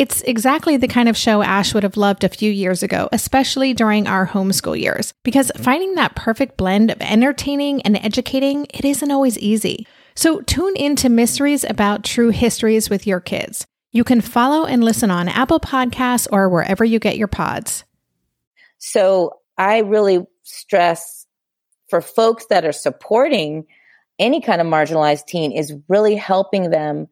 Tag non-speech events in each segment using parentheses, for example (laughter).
It's exactly the kind of show Ash would have loved a few years ago, especially during our homeschool years, because finding that perfect blend of entertaining and educating, it isn't always easy. So tune in to mysteries about true histories with your kids. You can follow and listen on Apple Podcasts or wherever you get your pods. So I really stress for folks that are supporting any kind of marginalized teen is really helping them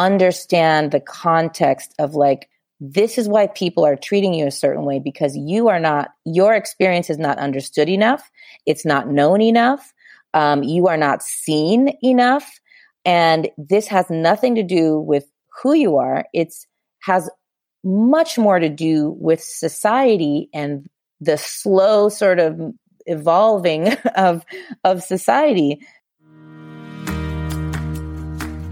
understand the context of like this is why people are treating you a certain way because you are not your experience is not understood enough. It's not known enough. Um, you are not seen enough. And this has nothing to do with who you are. It's has much more to do with society and the slow sort of evolving (laughs) of of society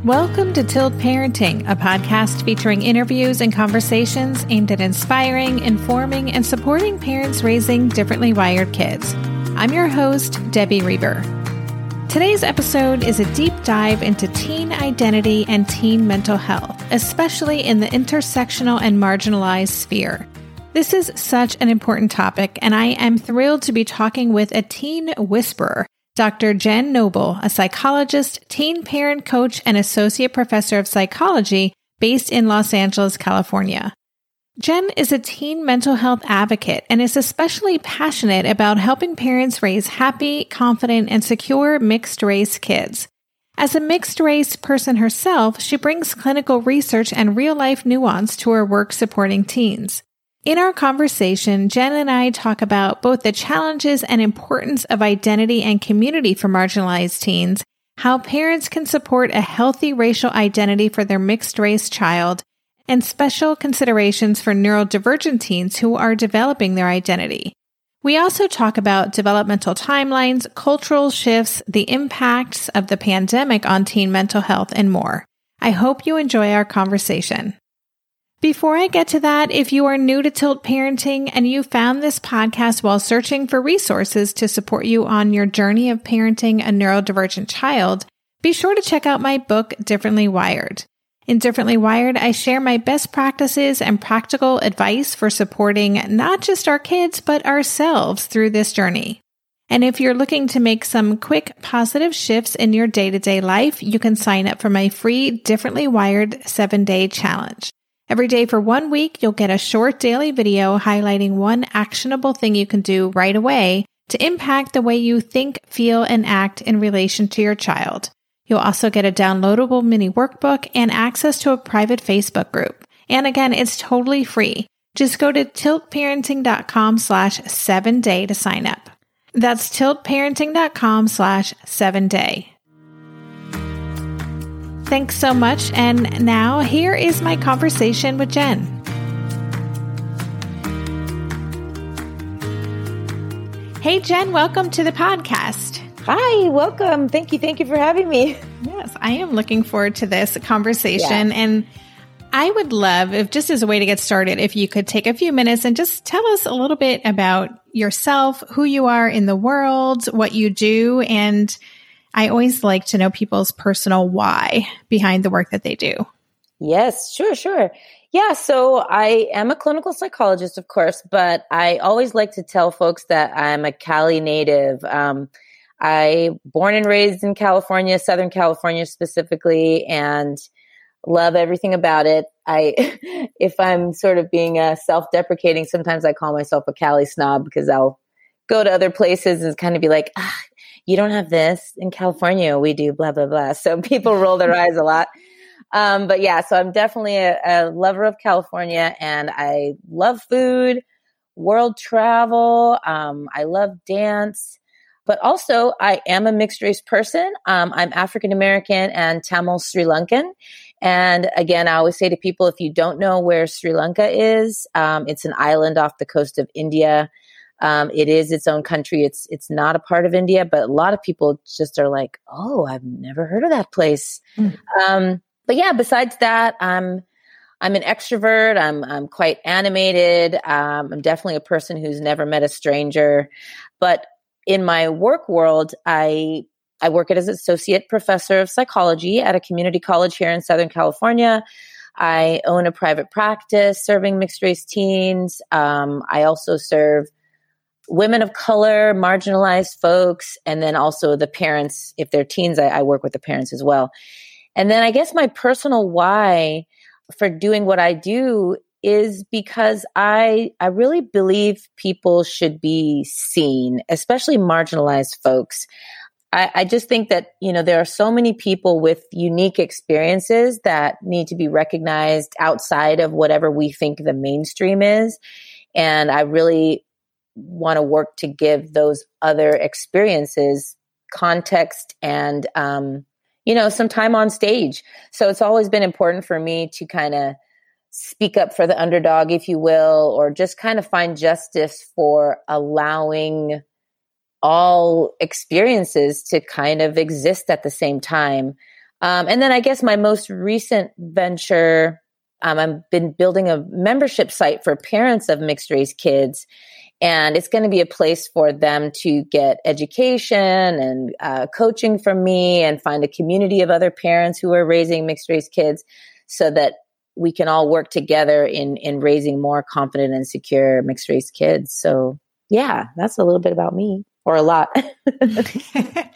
Welcome to Tilt Parenting, a podcast featuring interviews and conversations aimed at inspiring, informing, and supporting parents raising differently wired kids. I'm your host, Debbie Reber. Today's episode is a deep dive into teen identity and teen mental health, especially in the intersectional and marginalized sphere. This is such an important topic, and I am thrilled to be talking with a teen whisperer Dr. Jenn Noble, a psychologist, teen parent coach, and associate professor of psychology based in Los Angeles, California. Jenn is a teen mental health advocate and is especially passionate about helping parents raise happy, confident, and secure mixed race kids. As a mixed race person herself, she brings clinical research and real life nuance to her work supporting teens. In our conversation, Jenn and I talk about both the challenges and importance of identity and community for marginalized teens, how parents can support a healthy racial identity for their mixed race child, and special considerations for neurodivergent teens who are developing their identity. We also talk about developmental timelines, cultural shifts, the impacts of the pandemic on teen mental health, and more. I hope you enjoy our conversation. Before I get to that, if you are new to Tilt Parenting and you found this podcast while searching for resources to support you on your journey of parenting a neurodivergent child, be sure to check out my book, Differently Wired. In Differently Wired, I share my best practices and practical advice for supporting not just our kids, but ourselves through this journey. And if you're looking to make some quick positive shifts in your day to day life, you can sign up for my free Differently Wired seven day challenge. Every day for one week, you'll get a short daily video highlighting one actionable thing you can do right away to impact the way you think, feel, and act in relation to your child. You'll also get a downloadable mini workbook and access to a private Facebook group. And again, it's totally free. Just go to tiltparenting.com slash seven day to sign up. That's tiltparenting.com slash seven day. Thanks so much. And now here is my conversation with Jenn. Hey, Jenn, welcome to the podcast. Hi, welcome. Thank you. Thank you for having me. Yes, I am looking forward to this conversation. Yeah. And I would love, if just as a way to get started, if you could take a few minutes and just tell us a little bit about yourself, who you are in the world, what you do, and I always like to know people's personal why behind the work that they do. Yes, sure, sure. Yeah, so I am a clinical psychologist, of course, but I always like to tell folks that I'm a Cali native. Um, I born and raised in California, Southern California specifically, and love everything about it. I, (laughs) if I'm sort of being a self-deprecating, sometimes I call myself a Cali snob because I'll go to other places and kind of be like, ah, you don't have this in California. We do blah, blah, blah. So (laughs) people roll their eyes a lot. Um, but yeah, so I'm definitely a, a lover of California and I love food, world travel. Um, I love dance, but also I am a mixed race person. Um, I'm African American and Tamil Sri Lankan. And again, I always say to people, if you don't know where Sri Lanka is, um, it's an island off the coast of India. Um, it is its own country. It's it's not a part of India, but a lot of people just are like, "Oh, I've never heard of that place." Mm. Um, but yeah, besides that, I'm I'm an extrovert. I'm I'm quite animated. Um, I'm definitely a person who's never met a stranger. But in my work world, I I work as associate professor of psychology at a community college here in Southern California. I own a private practice serving mixed race teens. Um, I also serve women of color, marginalized folks, and then also the parents. If they're teens, I, I work with the parents as well. And then I guess my personal why for doing what I do is because I I really believe people should be seen, especially marginalized folks. I, I, just think that you know there are so many people with unique experiences that need to be recognized outside of whatever we think the mainstream is, and I really want to work to give those other experiences context and um, you know, some time on stage. So it's always been important for me to kind of speak up for the underdog, if you will, or just kind of find justice for allowing all experiences to kind of exist at the same time. Um, and then I guess my most recent venture, um, I've been building a membership site for parents of mixed race kids and it's going to be a place for them to get education and uh, coaching from me and find a community of other parents who are raising mixed race kids so that we can all work together in in raising more confident and secure mixed race kids so yeah that's a little bit about me or a lot (laughs)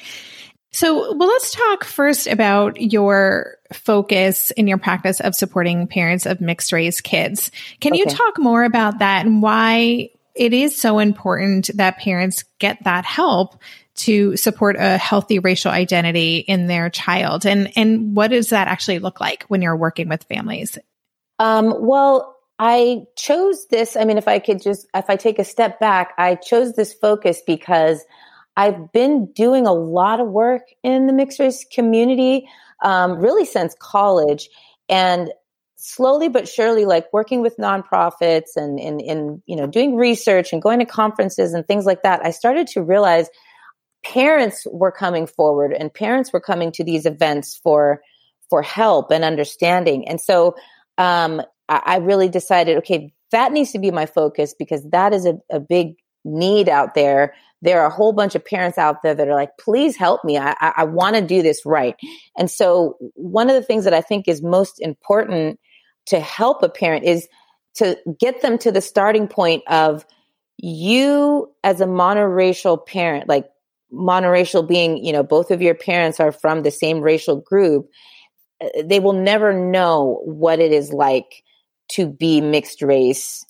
So, well, let's talk first about your focus in your practice of supporting parents of mixed race kids. Can okay. you talk more about that and why it is so important that parents get that help to support a healthy racial identity in their child. And and what does that actually look like when you're working with families? Um, well, I chose this. I mean, if I could just, if I take a step back, I chose this focus because I've been doing a lot of work in the mixed race community, um, really since college. And slowly but surely, like working with nonprofits and in, in, you know, doing research and going to conferences and things like that, I started to realize parents were coming forward and parents were coming to these events for, for help and understanding. And so, um, I, I really decided, okay, that needs to be my focus because that is a, a big need out there. There are a whole bunch of parents out there that are like, please help me. I, I, I want to do this right. And so one of the things that I think is most important to help a parent is to get them to the starting point of you as a monoracial parent, like monoracial being, you know, both of your parents are from the same racial group, uh, they will never know what it is like to be mixed race,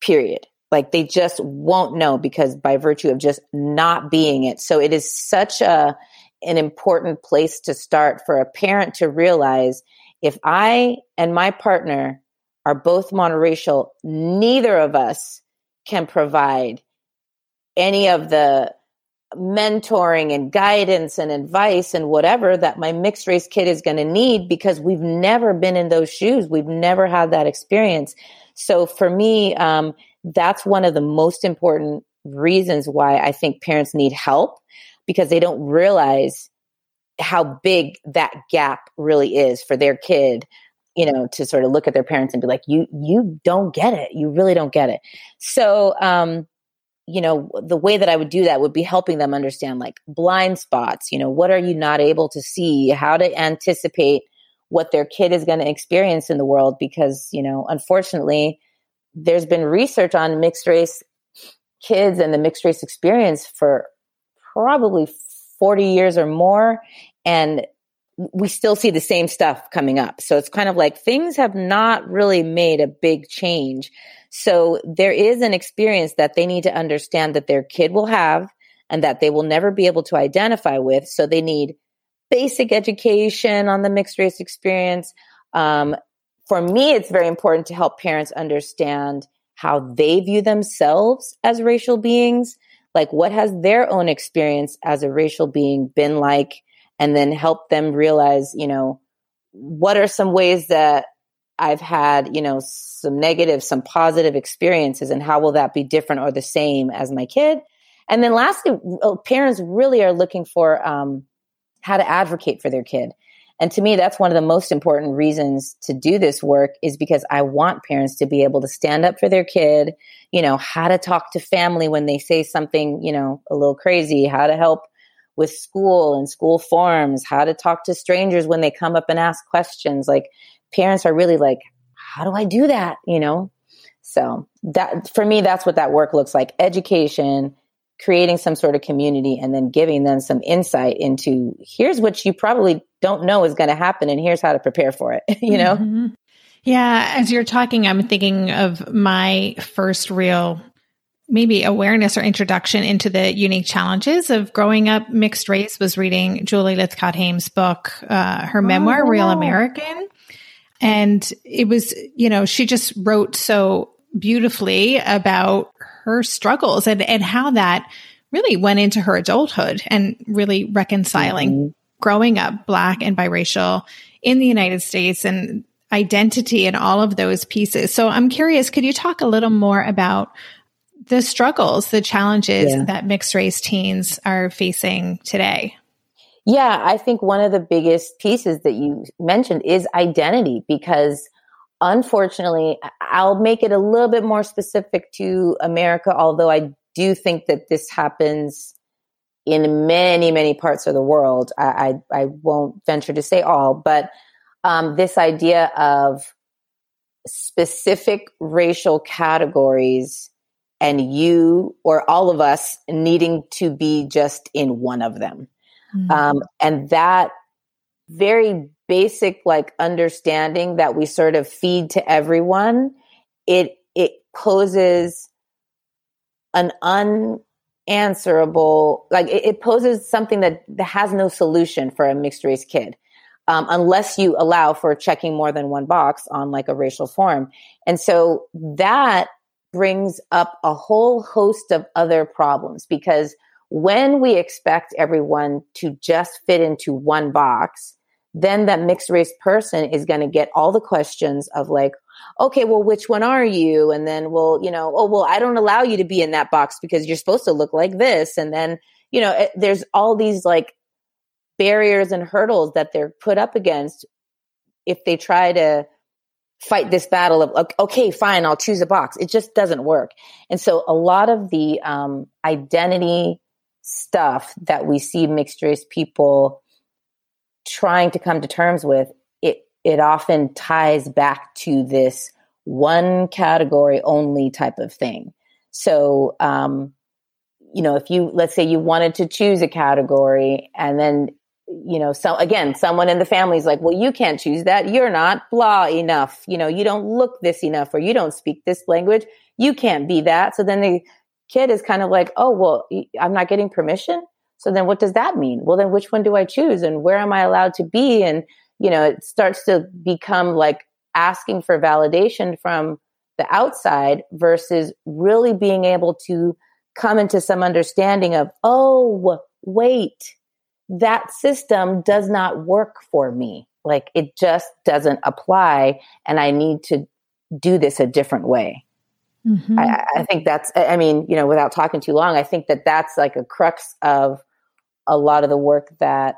period. Like they just won't know because by virtue of just not being it. So it is such a, an important place to start for a parent to realize if I and my partner are both monoracial, neither of us can provide any of the mentoring and guidance and advice and whatever that my mixed race kid is going to need because we've never been in those shoes. We've never had that experience. So for me, um, that's one of the most important reasons why I think parents need help because they don't realize how big that gap really is for their kid you know to sort of look at their parents and be like you you don't get it. You really don't get it. So um you know, the way that I would do that would be helping them understand like blind spots, you know, what are you not able to see, how to anticipate what their kid is going to experience in the world because, you know, unfortunately, there's been research on mixed race kids and the mixed race experience for probably 40 years or more and we still see the same stuff coming up. So it's kind of like things have not really made a big change. So there is an experience that they need to understand that their kid will have and that they will never be able to identify with. So they need basic education on the mixed race experience. Um, for me, it's very important to help parents understand how they view themselves as racial beings. Like, what has their own experience as a racial being been like? And then help them realize, you know, what are some ways that I've had, you know, some negative, some positive experiences, and how will that be different or the same as my kid? And then lastly, uh, parents really are looking for um, how to advocate for their kid. And to me, that's one of the most important reasons to do this work is because I want parents to be able to stand up for their kid, you know, how to talk to family when they say something, you know, a little crazy, how to help with school and school forums, how to talk to strangers when they come up and ask questions. Like parents are really like, how do I do that? You know? So that for me, that's what that work looks like. Education, creating some sort of community and then giving them some insight into here's what you probably don't know is going to happen and here's how to prepare for it (laughs) you know mm-hmm. yeah as you're talking i'm thinking of my first real maybe awareness or introduction into the unique challenges of growing up mixed race was reading julie lythcott-haims book uh, her memoir oh, real american and it was you know she just wrote so beautifully about her struggles and, and how that really went into her adulthood and really reconciling mm-hmm. growing up black and biracial in the United States and identity and all of those pieces. So I'm curious, could you talk a little more about the struggles, the challenges yeah. that mixed race teens are facing today? Yeah, I think one of the biggest pieces that you mentioned is identity because unfortunately, I'll make it a little bit more specific to America, although I do think that this happens in many, many parts of the world. I, I, I won't venture to say all, but um, this idea of specific racial categories and you or all of us needing to be just in one of them. Mm-hmm. Um, and that very basic like understanding that we sort of feed to everyone, it it poses an unanswerable like it, it poses something that, that has no solution for a mixed race kid. Um, unless you allow for checking more than one box on like a racial form. And so that brings up a whole host of other problems because when we expect everyone to just fit into one box, then that mixed race person is going to get all the questions of like, okay, well, which one are you? And then, well, you know, oh, well, I don't allow you to be in that box because you're supposed to look like this. And then, you know, it, there's all these like barriers and hurdles that they're put up against if they try to fight this battle of okay fine i'll choose a box it just doesn't work and so a lot of the um, identity stuff that we see mixed race people trying to come to terms with, it it often ties back to this one category only type of thing. So, um, you know, if you let's say you wanted to choose a category, and then you know, so again, someone in the family is like, well, you can't choose that. You're not blah enough. You know, you don't look this enough, or you don't speak this language. You can't be that. So then the kid is kind of like, oh, well, I'm not getting permission. So then what does that mean? Well, then which one do I choose and where am I allowed to be? And, you know, it starts to become like asking for validation from the outside versus really being able to come into some understanding of, oh, wait, that system does not work for me. Like it just doesn't apply and I need to do this a different way. Mm-hmm. I, I, think that's, I mean, you know, without talking too long, I think that that's like a crux of a lot of the work that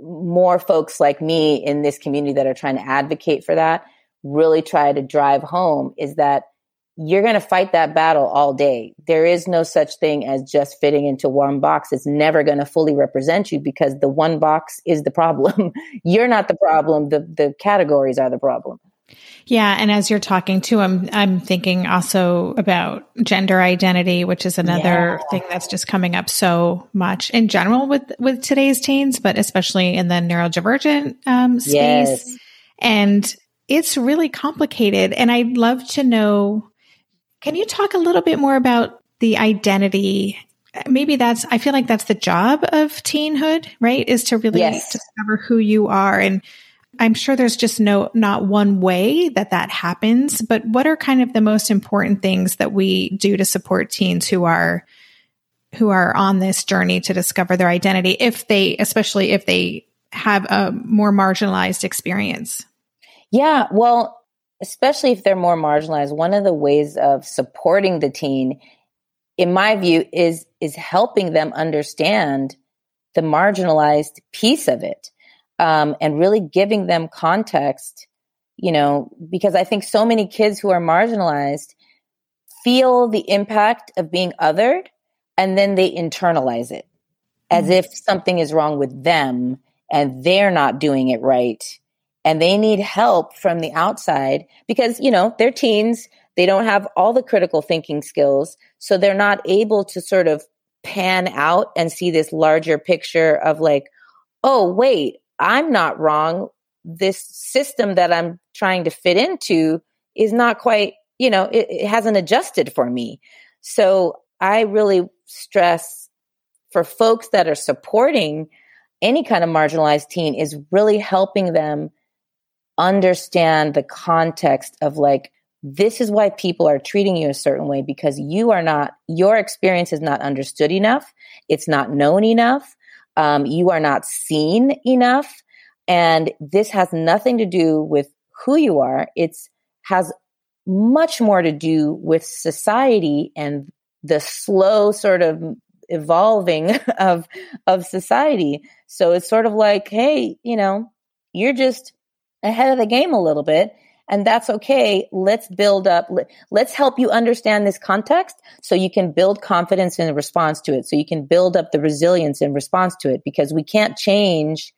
more folks like me in this community that are trying to advocate for that really try to drive home is that you're going to fight that battle all day. There is no such thing as just fitting into one box. It's never going to fully represent you because the one box is the problem. (laughs) you're not the problem. The, the categories are the problem. Yeah, and as you're talking to him, I'm thinking also about gender identity, which is another yeah. thing that's just coming up so much in general with with today's teens, but especially in the neurodivergent um, space. Yes. And it's really complicated. And I'd love to know can you talk a little bit more about the identity? Maybe that's, I feel like that's the job of teenhood, right? Is to really yes. discover who you are. And I'm sure there's just no, not one way that that happens, but what are kind of the most important things that we do to support teens who are, who are on this journey to discover their identity if they, especially if they have a more marginalized experience? Yeah. Well, especially if they're more marginalized, one of the ways of supporting the teen, in my view, is is helping them understand the marginalized piece of it, um, and really giving them context. You know, because I think so many kids who are marginalized feel the impact of being othered, and then they internalize it as mm-hmm. if something is wrong with them and they're not doing it right and they need help from the outside because, you know, they're teens. They don't have all the critical thinking skills. So they're not able to sort of pan out and see this larger picture of like, oh, wait, I'm not wrong. This system that I'm trying to fit into is not quite, you know, it, it hasn't adjusted for me. So I really stress for folks that are supporting any kind of marginalized teen is really helping them understand the context of like, this is why people are treating you a certain way because you are not, your experience is not understood enough. It's not known enough. Um, you are not seen enough. And this has nothing to do with who you are. It's has much more to do with society and the slow sort of evolving (laughs) of of society. So it's sort of like, hey, you know, you're just ahead of the game a little bit. And that's okay. Let's build up, let's help you understand this context so you can build confidence in response to it. So you can build up the resilience in response to it because we can't change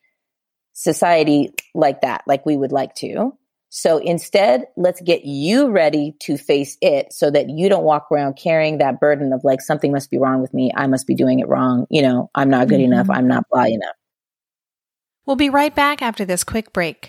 society like that, like we would like to. So instead, let's get you ready to face it so that you don't walk around carrying that burden of like, something must be wrong with me. I must be doing it wrong. You know, I'm not good mm-hmm. enough. I'm not blah enough. We'll be right back after this quick break.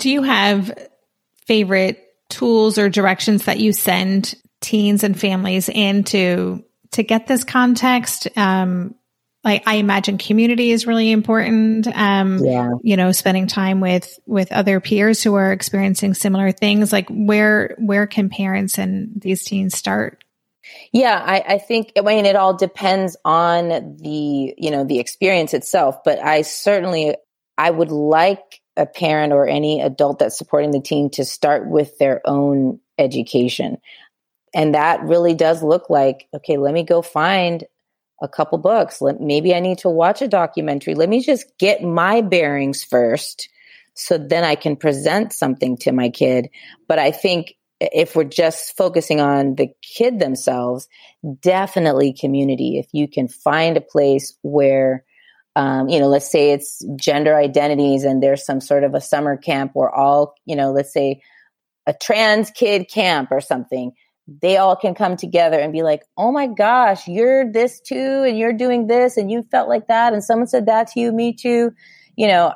Do you have favorite tools or directions that you send teens and families in to to get this context? Um, like I imagine community is really important. Um, yeah. you know, spending time with, with other peers who are experiencing similar things. Like where, where can parents and these teens start? Yeah, I, I think, I mean, it all depends on the, you know, the experience itself, but I certainly, I would like a parent or any adult that's supporting the teen to start with their own education. And that really does look like, okay, let me go find a couple books. Let, maybe I need to watch a documentary. Let me just get my bearings first so then I can present something to my kid. But I think if we're just focusing on the kid themselves, definitely community. If you can find a place where, um, you know, let's say it's gender identities and there's some sort of a summer camp where all, you know, let's say a trans kid camp or something they all can come together and be like, oh my gosh, you're this too, and you're doing this, and you felt like that, and someone said that to you, me too. You know,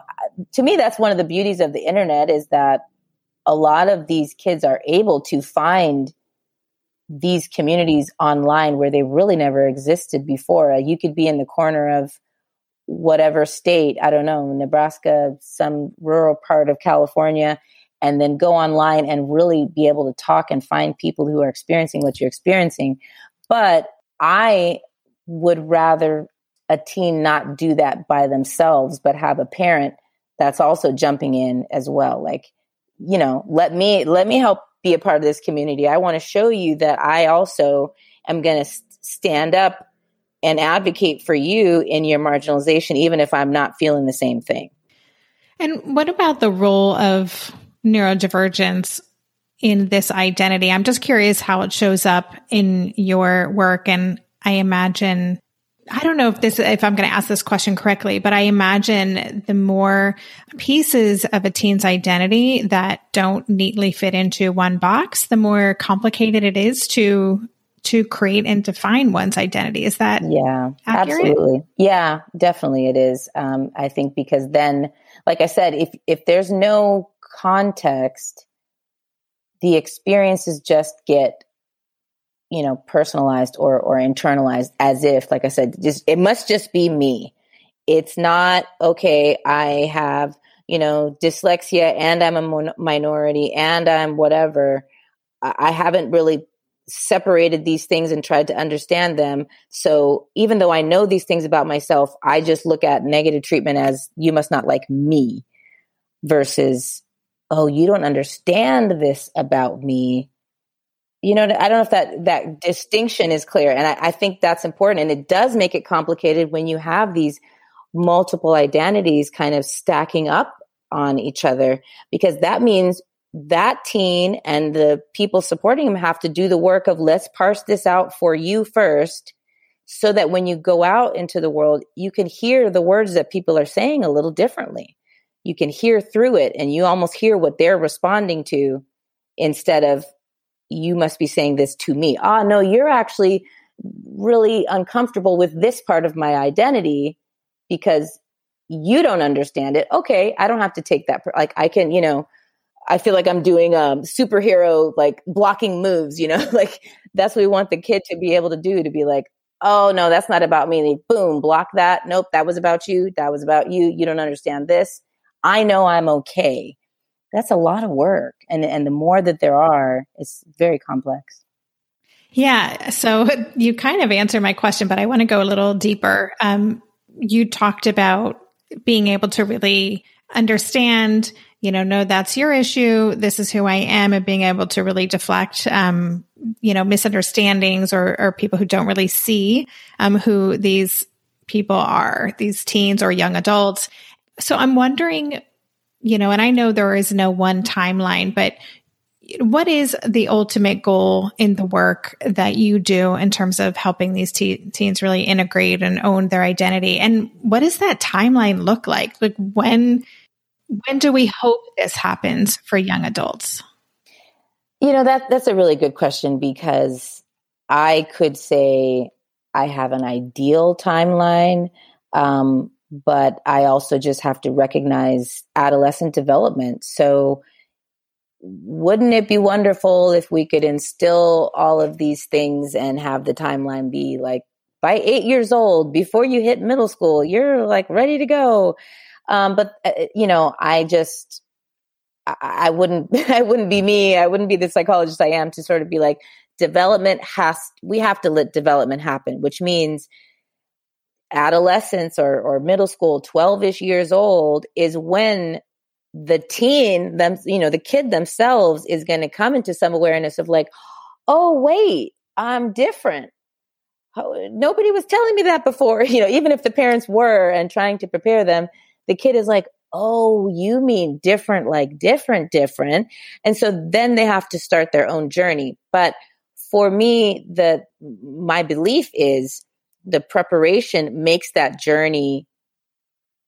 to me, that's one of the beauties of the internet is that a lot of these kids are able to find these communities online where they really never existed before. Uh, you could be in the corner of whatever state, I don't know, Nebraska, some rural part of California, and then go online and really be able to talk and find people who are experiencing what you're experiencing. But I would rather a teen not do that by themselves, but have a parent that's also jumping in as well. Like, you know, let me, let me help be a part of this community. I want to show you that I also am going to stand up and advocate for you in your marginalization, even if I'm not feeling the same thing. And what about the role of neurodivergence in this identity. I'm just curious how it shows up in your work. And I imagine, I don't know if this, if I'm going to ask this question correctly, but I imagine the more pieces of a teen's identity that don't neatly fit into one box, the more complicated it is to to create and define one's identity. Is that yeah, accurate? absolutely? Yeah, definitely it is. Um, I think because then, like I said, if if there's no context, the experiences just get, you know, personalized or, or internalized as if, like I said, just, it must just be me. It's not, okay, I have, you know, dyslexia and I'm a mon- minority and I'm whatever. I, I haven't really separated these things and tried to understand them. So even though I know these things about myself, I just look at negative treatment as you must not like me versus oh, you don't understand this about me. You know, I don't know if that that distinction is clear, and I, I think that's important. And it does make it complicated when you have these multiple identities kind of stacking up on each other, because that means that teen and the people supporting him have to do the work of let's parse this out for you first so that when you go out into the world, you can hear the words that people are saying a little differently. You can hear through it and you almost hear what they're responding to instead of you must be saying this to me. Ah no you're actually really uncomfortable with this part of my identity because you don't understand it. Okay i don't have to take that like i can you know i feel like i'm doing um superhero like blocking moves you know (laughs) like that's what we want the kid to be able to do to be like oh no, that's not about me. They boom, block that. Nope, that was about you. That was about you. You don't understand this. I know I'm okay. That's a lot of work. And and the more that there are, it's very complex. Yeah. So (laughs) you kind of answered my question, but I want to go a little deeper. Um, you talked about being able to really understand, you know, no, that's your issue. This is who I am, and being able to really deflect, um, you know, misunderstandings or, or people who don't really see um, who these people are, these teens or young adults. So I'm wondering, you know, and I know there is no one timeline, but what is the ultimate goal in the work that you do in terms of helping these te- teens really integrate and own their identity and what does that timeline look like like when when do we hope this happens for young adults you know that that's a really good question because i could say i have an ideal timeline um, but i also just have to recognize adolescent development so wouldn't it be wonderful if we could instill all of these things and have the timeline be like by eight years old, before you hit middle school, you're like ready to go. Um, but uh, you know, I just, I, I wouldn't, (laughs) I wouldn't be me. I wouldn't be the psychologist I am to sort of be like, development has, we have to let development happen, which means adolescence or, or middle school, 12 ish years old is when the teen them you know the kid themselves is going to come into some awareness of like oh wait i'm different nobody was telling me that before (laughs) you know even if the parents were and trying to prepare them the kid is like oh you mean different like different different and so then they have to start their own journey but for me the my belief is the preparation makes that journey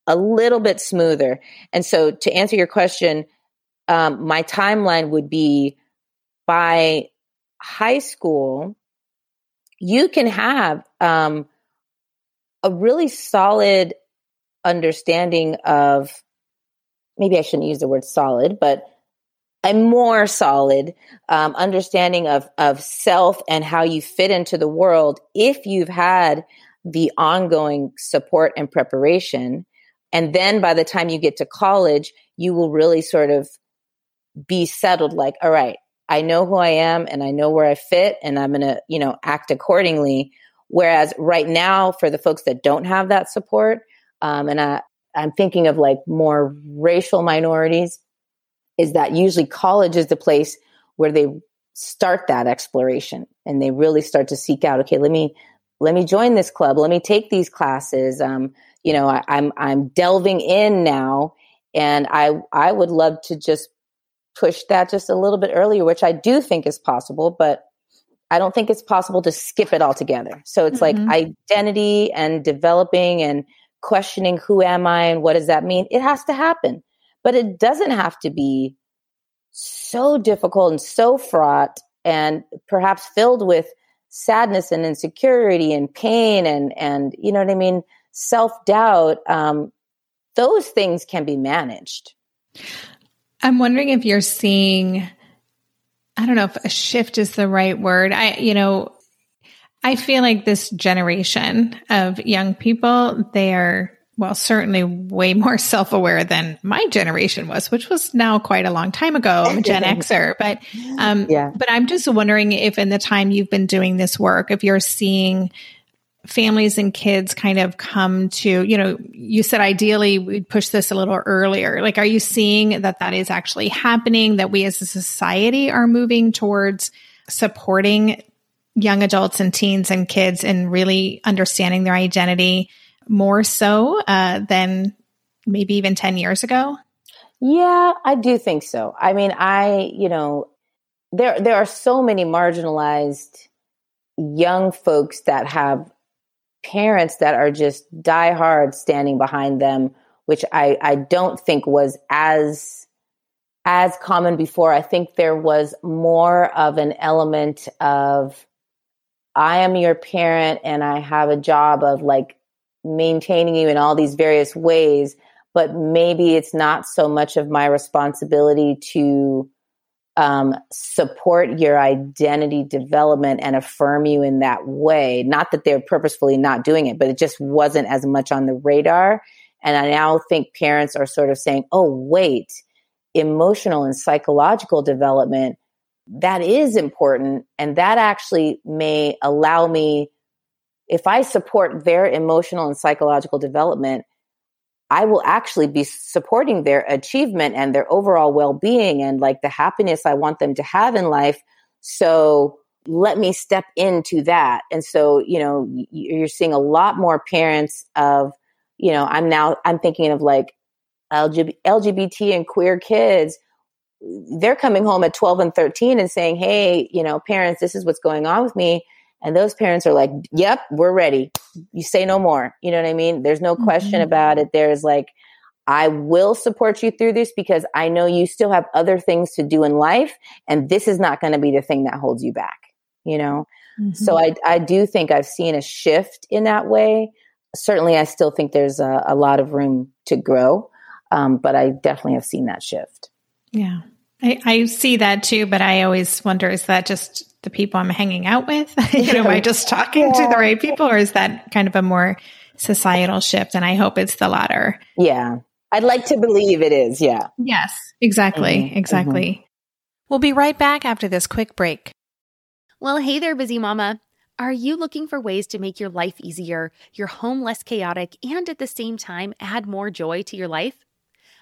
a little bit smoother. And so to answer your question, um, my timeline would be by high school, you can have um, a really solid understanding of maybe I shouldn't use the word solid, but a more solid um, understanding of of self and how you fit into the world if you've had the ongoing support and preparation and then by the time you get to college, you will really sort of be settled like, all right, I know who I am and I know where I fit and I'm going to, you know, act accordingly. Whereas right now, for the folks that don't have that support, um, and I, I'm thinking of like more racial minorities, is that usually college is the place where they start that exploration and they really start to seek out, okay, let me, let me join this club. Let me take these classes. Um, you know, I, I'm I'm delving in now, and I I would love to just push that just a little bit earlier, which I do think is possible, but I don't think it's possible to skip it altogether. So it's mm-hmm. like identity and developing and questioning who am I and what does that mean? It has to happen, but it doesn't have to be so difficult and so fraught and perhaps filled with sadness and insecurity and pain and and you know what I mean self doubt, um, those things can be managed. I'm wondering if you're seeing, I don't know if a shift is the right word. I, you know, I feel like this generation of young people, they are, well, certainly way more (laughs) self aware than my generation was, which was now quite a long time ago. I'm a Gen Xer, but, um, yeah. but I'm just wondering if in the time you've been doing this work, if you're seeing families and kids kind of come to, you know, you said ideally we'd push this a little earlier. Like, are you seeing that that is actually happening, that we as a society are moving towards supporting young adults and teens and kids and really understanding their identity more so uh, than maybe even 10 years ago? Yeah, I do think so. I mean, I, you know, there there are so many marginalized young folks that have parents that are just die hard standing behind them, which I, I don't think was as as common before. I think there was more of an element of I am your parent and I have a job of like maintaining you in all these various ways, but maybe it's not so much of my responsibility to um, support your identity development and affirm you in that way. Not that they're purposefully not doing it, but it just wasn't as much on the radar. And I now think parents are sort of saying, oh, wait, emotional and psychological development, that is important. And that actually may allow me, if I support their emotional and psychological development, I will actually be supporting their achievement and their overall well being and like the happiness I want them to have in life. So let me step into that. And so, you know, you're seeing a lot more parents of, you know, I'm now, I'm thinking of like LGBT and queer kids. They're coming home at 12 and 13 and saying, Hey, you know, parents, this is what's going on with me. And those parents are like, yep, we're ready. You say no more. You know what I mean? There's no question mm-hmm. about it. There's like, I will support you through this because I know you still have other things to do in life. And this is not going to be the thing that holds you back, you know? Mm-hmm. So I, I do think I've seen a shift in that way. Certainly, I still think there's a, a lot of room to grow. Um, but I definitely have seen that shift. Yeah. I, I see that too, but I always wonder is that just the people I'm hanging out with? (laughs) you know, am I just talking yeah. to the right people or is that kind of a more societal shift? And I hope it's the latter. Yeah. I'd like to believe it is. Yeah. Yes, exactly. Mm-hmm. Exactly. Mm-hmm. We'll be right back after this quick break. Well, hey there, busy mama. Are you looking for ways to make your life easier, your home less chaotic, and at the same time add more joy to your life?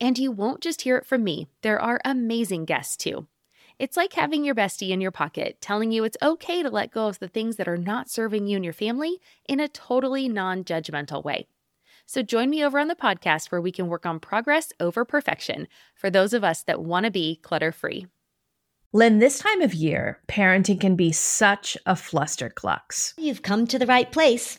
And you won't just hear it from me, there are amazing guests too. It's like having your bestie in your pocket telling you it's okay to let go of the things that are not serving you and your family in a totally non judgmental way. So join me over on the podcast where we can work on progress over perfection for those of us that want to be clutter free. Lynn, this time of year, parenting can be such a flusterclux. You've come to the right place.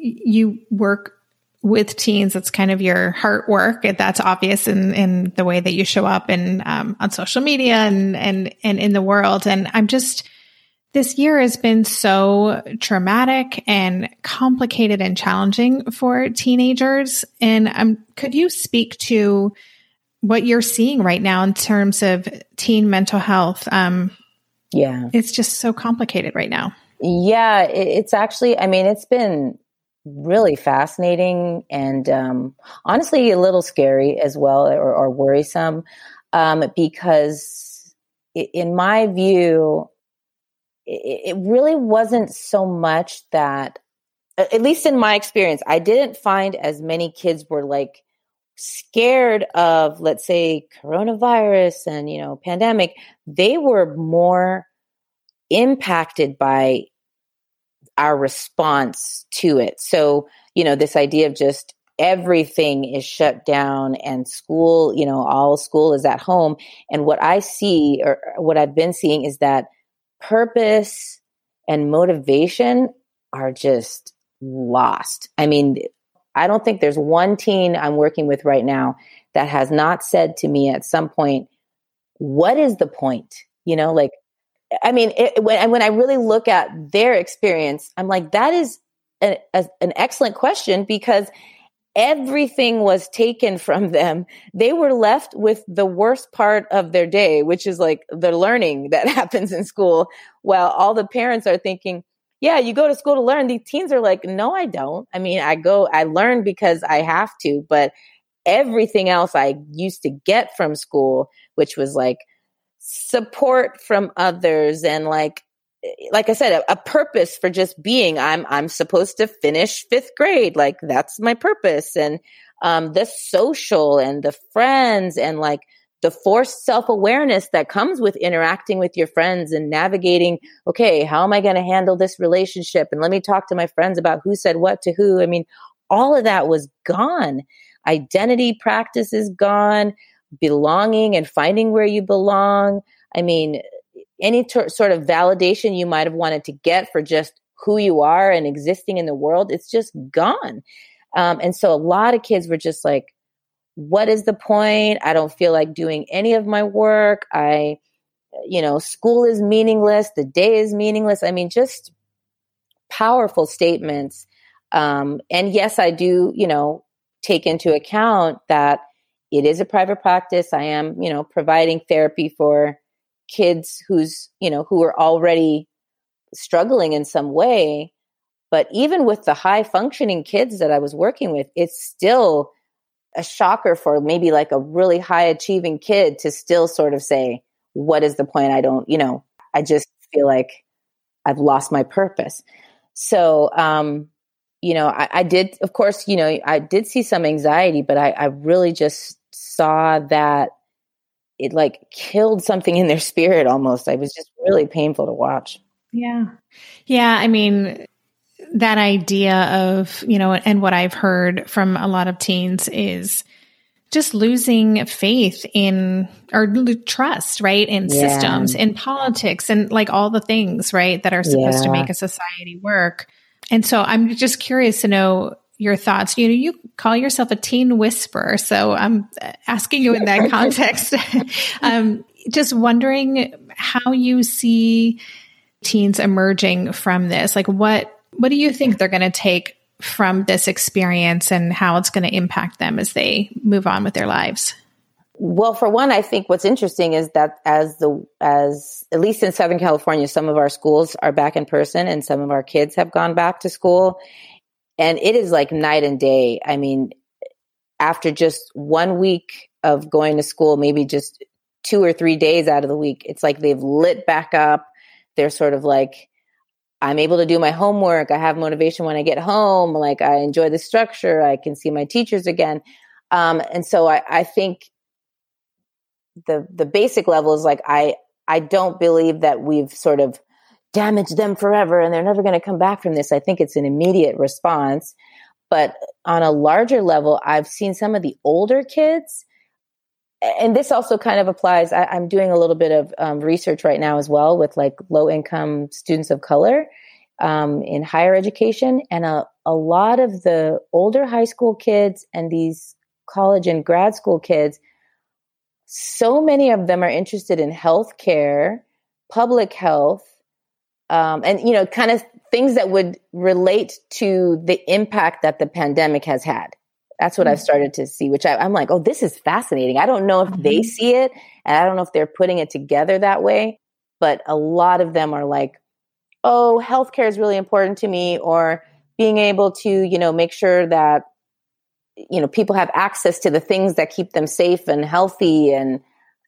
you work with teens. It's kind of your heart work. That's obvious in, in the way that you show up and um, on social media and, and, and in the world. And I'm just, this year has been so traumatic and complicated and challenging for teenagers. And um, could you speak to what you're seeing right now in terms of teen mental health. Um, yeah. It's just so complicated right now. Yeah. It, it's actually, I mean, it's been really fascinating and um, honestly a little scary as well or, or worrisome um, because in my view, it, it really wasn't so much that, at least in my experience, I didn't find as many kids were like, scared of let's say coronavirus and you know pandemic. They were more impacted by our response to it so you know this idea of just everything is shut down and school you know all school is at home and what i see or what i've been seeing is that purpose and motivation are just lost. I mean, I don't think there's one teen I'm working with right now that has not said to me at some point, what is the point? You know, like, I mean, it, when, when I really look at their experience, I'm like, that is a, a, an excellent question because everything was taken from them. They were left with the worst part of their day, which is like the learning that (laughs) happens in school, while all the parents are thinking, yeah, you go to school to learn. These teens are like, no, I don't. I mean, I go, I learn because I have to, but everything else I used to get from school, which was like support from others and like like I said, a, a, purpose for just being. I'm I'm supposed to finish fifth grade. Like that's my purpose. And um, the social and the friends and like the forced self awareness that comes with interacting with your friends and navigating. Okay, how am I going to handle this relationship? And let me talk to my friends about who said what to who. I mean, all of that was gone. Identity practice is gone. Belonging and finding where you belong. I mean, any t- sort of validation you might have wanted to get for just who you are and existing in the world, it's just gone. Um, and so a lot of kids were just like, what is the point? I don't feel like doing any of my work. I, you know, school is meaningless. The day is meaningless. I mean, just powerful statements. Um, and yes, I do, you know, take into account that it is a private practice. I am, you know, providing therapy for kids who's you know who are already struggling in some way. But even with the high functioning kids that i was working with it's still a shocker for maybe like a really high achieving kid to still sort of say what is the point? I don't you know i just feel like i've lost my purpose. So um you know I, I did of course you know i did see some anxiety but i, I really just saw that it like killed something in their spirit almost. It was just really painful to watch. Yeah. Yeah. I mean, that idea of, you know, and what I've heard from a lot of teens is just losing faith in or trust, right? In yeah. systems, in politics, and like all the things, right, that are supposed yeah. to make a society work. And so I'm just curious to know your thoughts. You know, you call yourself a teen whisperer, so I'm asking you in that (laughs) context. (laughs) um, just wondering how you see teens emerging from this. Like, what what do you think they're going to take from this experience, and how it's going to impact them as they move on with their lives? Well, for one, I think what's interesting is that as the as at least in Southern California, some of our schools are back in person, and some of our kids have gone back to school, and it is like night and day. I mean, after just one week of going to school, maybe just two or three days out of the week, it's like they've lit back up. They're sort of like, I'm able to do my homework. I have motivation when I get home. Like I enjoy the structure. I can see my teachers again. Um, and so I, I think the the basic level is like I I don't believe that we've sort of damage them forever and they're never going to come back from this. I think it's an immediate response. But on a larger level, I've seen some of the older kids, and this also kind of applies. I, am doing a little bit of um, research right now as well with like low income students of color um, in higher education. And a, a lot of the older high school kids and these college and grad school kids, so many of them are interested in healthcare, public health, um, and you know, kind of things that would relate to the impact that the pandemic has had. That's what mm-hmm. I've started to see, which I, am like, oh, this is fascinating. I don't know if mm-hmm. they see it, and I don't know if they're putting it together that way, but a lot of them are like, oh, healthcare is really important to me, or being able to, you know, make sure that you know people have access to the things that keep them safe and healthy, and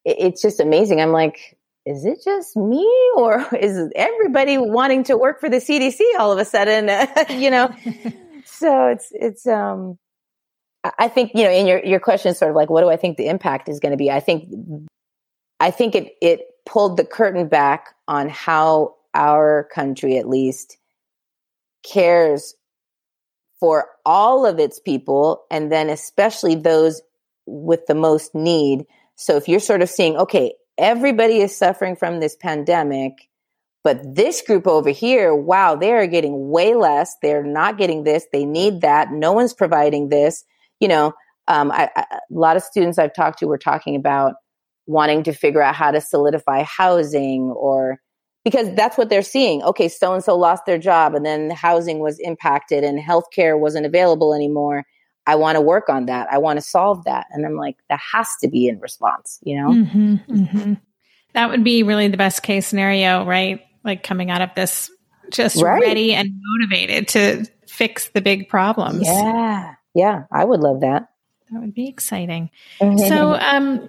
it's just amazing. I'm like, is it just me or (laughs) is everybody wanting to work for the CDC all of a sudden? (laughs) you know, (laughs) so it's, it's, um, I think, you know, in your, your question is sort of like, what do I think the impact is going to be? I think, I think it, it pulled the curtain back on how our country at least cares for all of its people and then especially those with the most need. So if you're sort of seeing, okay, everybody is suffering from this pandemic, But this group over here, wow, they are getting way less. They're not getting this. They need that. No one's providing this. You know, um, I, I, a lot of students I've talked to were talking about wanting to figure out how to solidify housing or because that's what they're seeing. Okay, so and so lost their job and then housing was impacted and healthcare wasn't available anymore. I want to work on that. I want to solve that. And I'm like, that has to be in response, you know? Mm-hmm, mm-hmm. That would be really the best case scenario, right? Like coming out of this just right. ready and motivated to fix the big problems. Yeah. Yeah. I would love that. That would be exciting. Mm-hmm. So, um,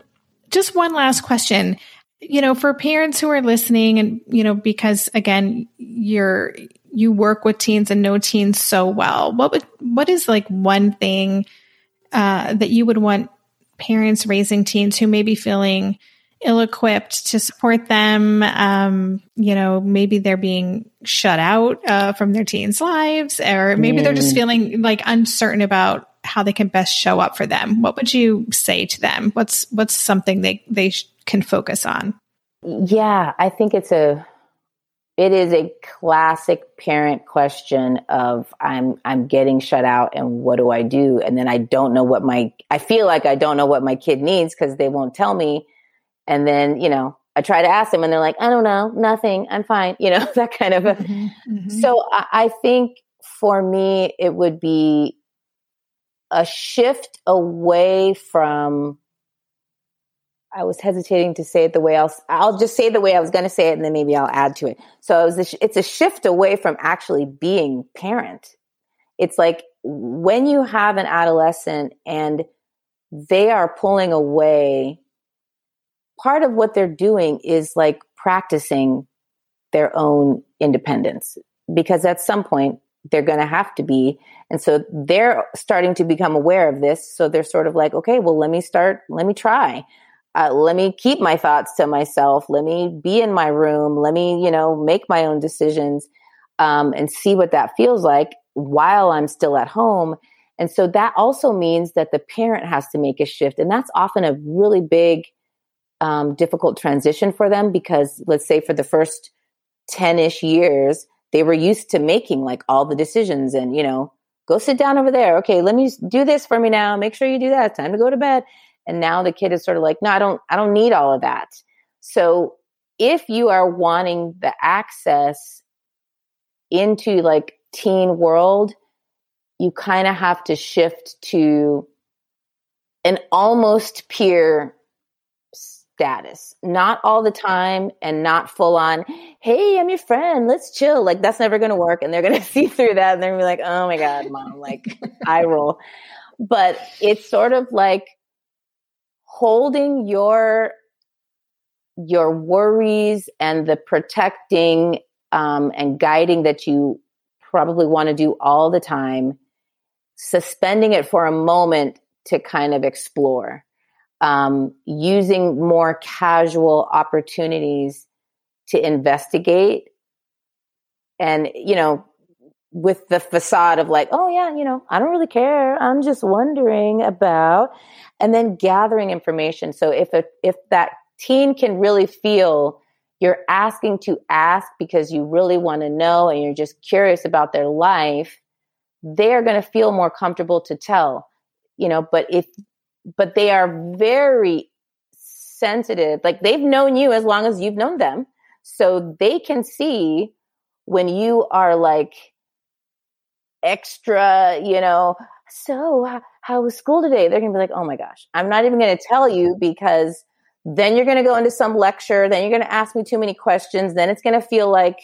just one last question. You know, for parents who are listening and, you know, because again, you're, you work with teens and know teens so well, what would, what is like one thing, uh, that you would want parents raising teens who may be feeling ill equipped to support them. Um, you know, maybe they're being shut out uh, from their teens' lives, or maybe mm. they're just mm. feeling like uncertain about how they can best show up for them. What would you say to them? What's what's something they they sh- can focus on? Yeah, I think it's a it is a classic parent question of I'm I'm getting shut out and what do I do? And then I don't know what my I feel like I don't know what my kid needs because they won't tell me and then, you know, I try to ask them and they're like, I don't know, nothing, I'm fine, (laughs) you know, that kind of a. Mm-hmm, mm-hmm. So I, I think for me, it would be a shift away from I was hesitating to say it the way else. I'll just say the way I was going to say it, and then maybe I'll add to it. So it a it's a shift away from actually being parent. It's like when you have an adolescent and they are pulling away part of what they're doing is like practicing their own independence because at some point they're going to have to be. And so they're starting to become aware of this. So they're sort of like, okay, well, let me start, let me try. Uh, let me keep my thoughts to myself. Let me be in my room. Let me, you know, make my own decisions um, and see what that feels like while I'm still at home. And so that also means that the parent has to make a shift. And that's often a really big um, difficult transition for them because let's say for the first 10 ish years, they were used to making like all the decisions and, you know, go sit down over there. Okay, let me do this for me now. Make sure you do that. Time to go to bed. And now the kid is sort of like, no, I don't, I don't need all of that. So if you are wanting the access into like teen world, you kind of have to shift to an almost peer status. Not all the time and not full on, hey, I'm your friend, let's chill. Like that's never gonna work. And they're gonna (laughs) see through that and they're gonna be like, oh my God, mom, like (laughs) I roll. But it's sort of like holding your your worries and the protecting um, and guiding that you probably want to do all the time, suspending it for a moment to kind of explore um, using more casual opportunities to investigate and you know with the facade of like oh yeah you know i don't really care i'm just wondering about and then gathering information so if a, if that teen can really feel you're asking to ask because you really want to know and you're just curious about their life they're going to feel more comfortable to tell you know but if but they are very sensitive. Like they've known you as long as you've known them. So they can see when you are like extra, you know, so how, was school today? They're going to be like, oh my gosh, I'm not even going to tell you because then you're going to go into some lecture. Then you're going to ask me too many questions. Then it's going to feel like,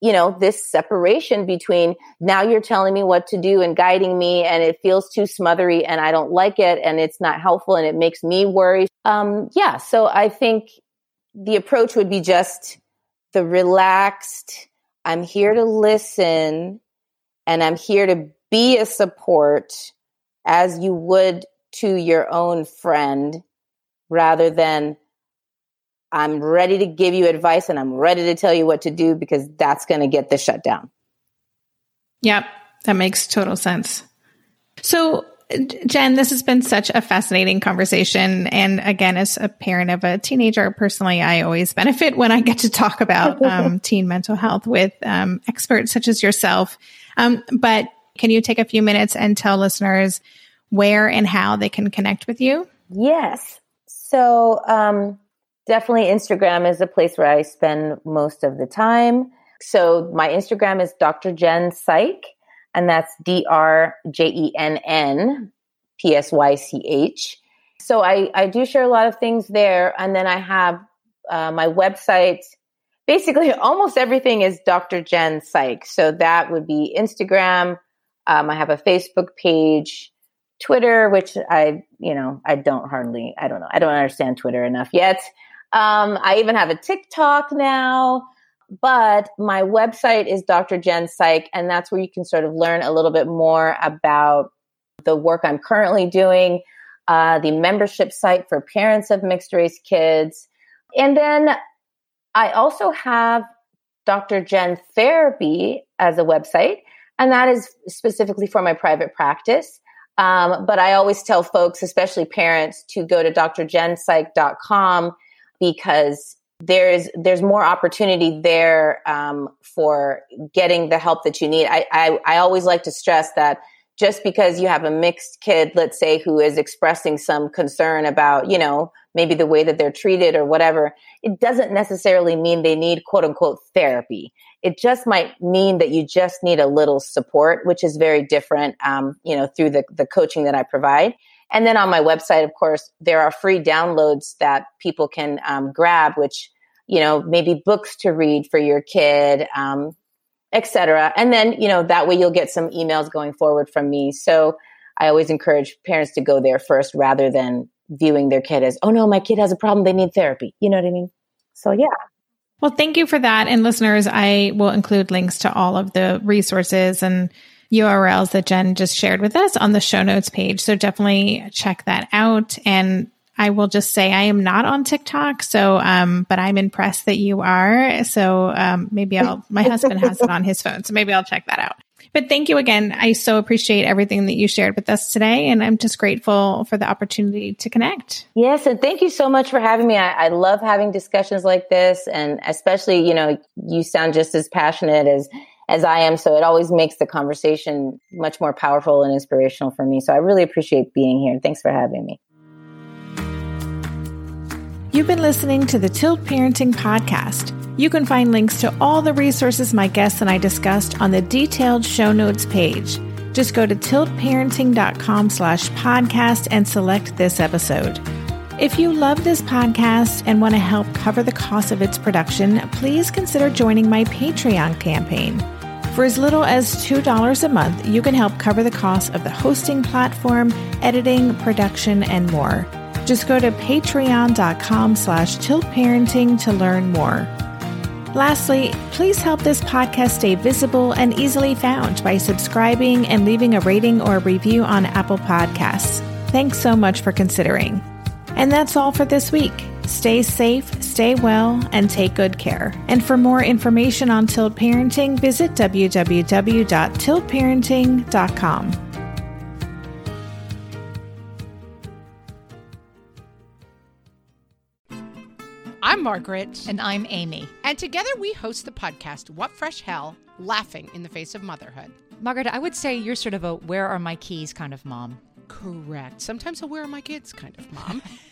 you know, this separation between now you're telling me what to do and guiding me and it feels too smothery and I don't like it and it's not helpful and it makes me worry. Um, yeah. So I think the approach would be just the relaxed, I'm here to listen and I'm here to be a support as you would to your own friend rather than I'm ready to give you advice and I'm ready to tell you what to do because that's going to get the shutdown. Yep, that makes total sense. So, Jenn, this has been such a fascinating conversation. And again, as a parent of a teenager, personally, I always benefit when I get to talk about (laughs) um, teen mental health with um, experts such as yourself. Um, but can you take a few minutes and tell listeners where and how they can connect with you? Yes. So, um, definitely Instagram is a place where I spend most of the time. So, my Instagram is Dr. Jenn Psych and that's D R J E N N P S Y C H. So I, I do share a lot of things there. And then I have uh, my website. Basically, (laughs) almost everything is Dr. Jenn Psych. So that would be Instagram. Um, I have a Facebook page, Twitter, which I, you know, I don't hardly, I don't know, I don't understand Twitter enough yet. Um, I even have a TikTok now. But my website is Dr. Jenn Psych, and that's where you can sort of learn a little bit more about the work I'm currently doing, uh, the membership site for parents of mixed race kids. And then I also have Dr. Jenn Therapy as a website, and that is specifically for my private practice. Um, but I always tell folks, especially parents, to go to drjennpsych.com because there's there's more opportunity there um, for getting the help that you need. I, I I always like to stress that just because you have a mixed kid, let's say, who is expressing some concern about, you know, maybe the way that they're treated or whatever, it doesn't necessarily mean they need quote unquote therapy. It just might mean that you just need a little support, which is very different, um, you know, through the, the coaching that I provide. And then on my website, of course, there are free downloads that people can um, grab, which, you know, maybe books to read for your kid, um, etc. And then, you know, that way you'll get some emails going forward from me. So I always encourage parents to go there first rather than viewing their kid as, oh no, my kid has a problem. They need therapy. You know what I mean? So yeah. Well, thank you for that. And listeners, I will include links to all of the resources and URLs that Jenn just shared with us on the show notes page. So definitely check that out. And I will just say I am not on TikTok. So, um, but I'm impressed that you are. So, um, maybe I'll, my husband has it on his phone. So maybe I'll check that out. But thank you again. I so appreciate everything that you shared with us today. And I'm just grateful for the opportunity to connect. Yes. And thank you so much for having me. I, I love having discussions like this. And especially, you know, you sound just as passionate as, as I am. So it always makes the conversation much more powerful and inspirational for me. So I really appreciate being here. Thanks for having me. You've been listening to the Tilt Parenting Podcast. You can find links to all the resources my guests and I discussed on the detailed show notes page. Just go to tiltparenting.com slash podcast and select this episode. If you love this podcast and want to help cover the cost of its production, please consider joining my Patreon campaign. For as little as $2 a month, you can help cover the cost of the hosting platform, editing, production, and more. Just go to patreon.com slash tiltparenting to learn more. Lastly, please help this podcast stay visible and easily found by subscribing and leaving a rating or review on Apple Podcasts. Thanks so much for considering. And that's all for this week. Stay safe, stay well, and take good care. And for more information on Tilt Parenting, visit www.tiltparenting.com. I'm Margaret. And I'm Amy. And together we host the podcast, What Fresh Hell Laughing in the Face of Motherhood. Margaret, I would say you're sort of a where are my keys kind of mom. Correct. Sometimes a where are my kids kind of mom. (laughs)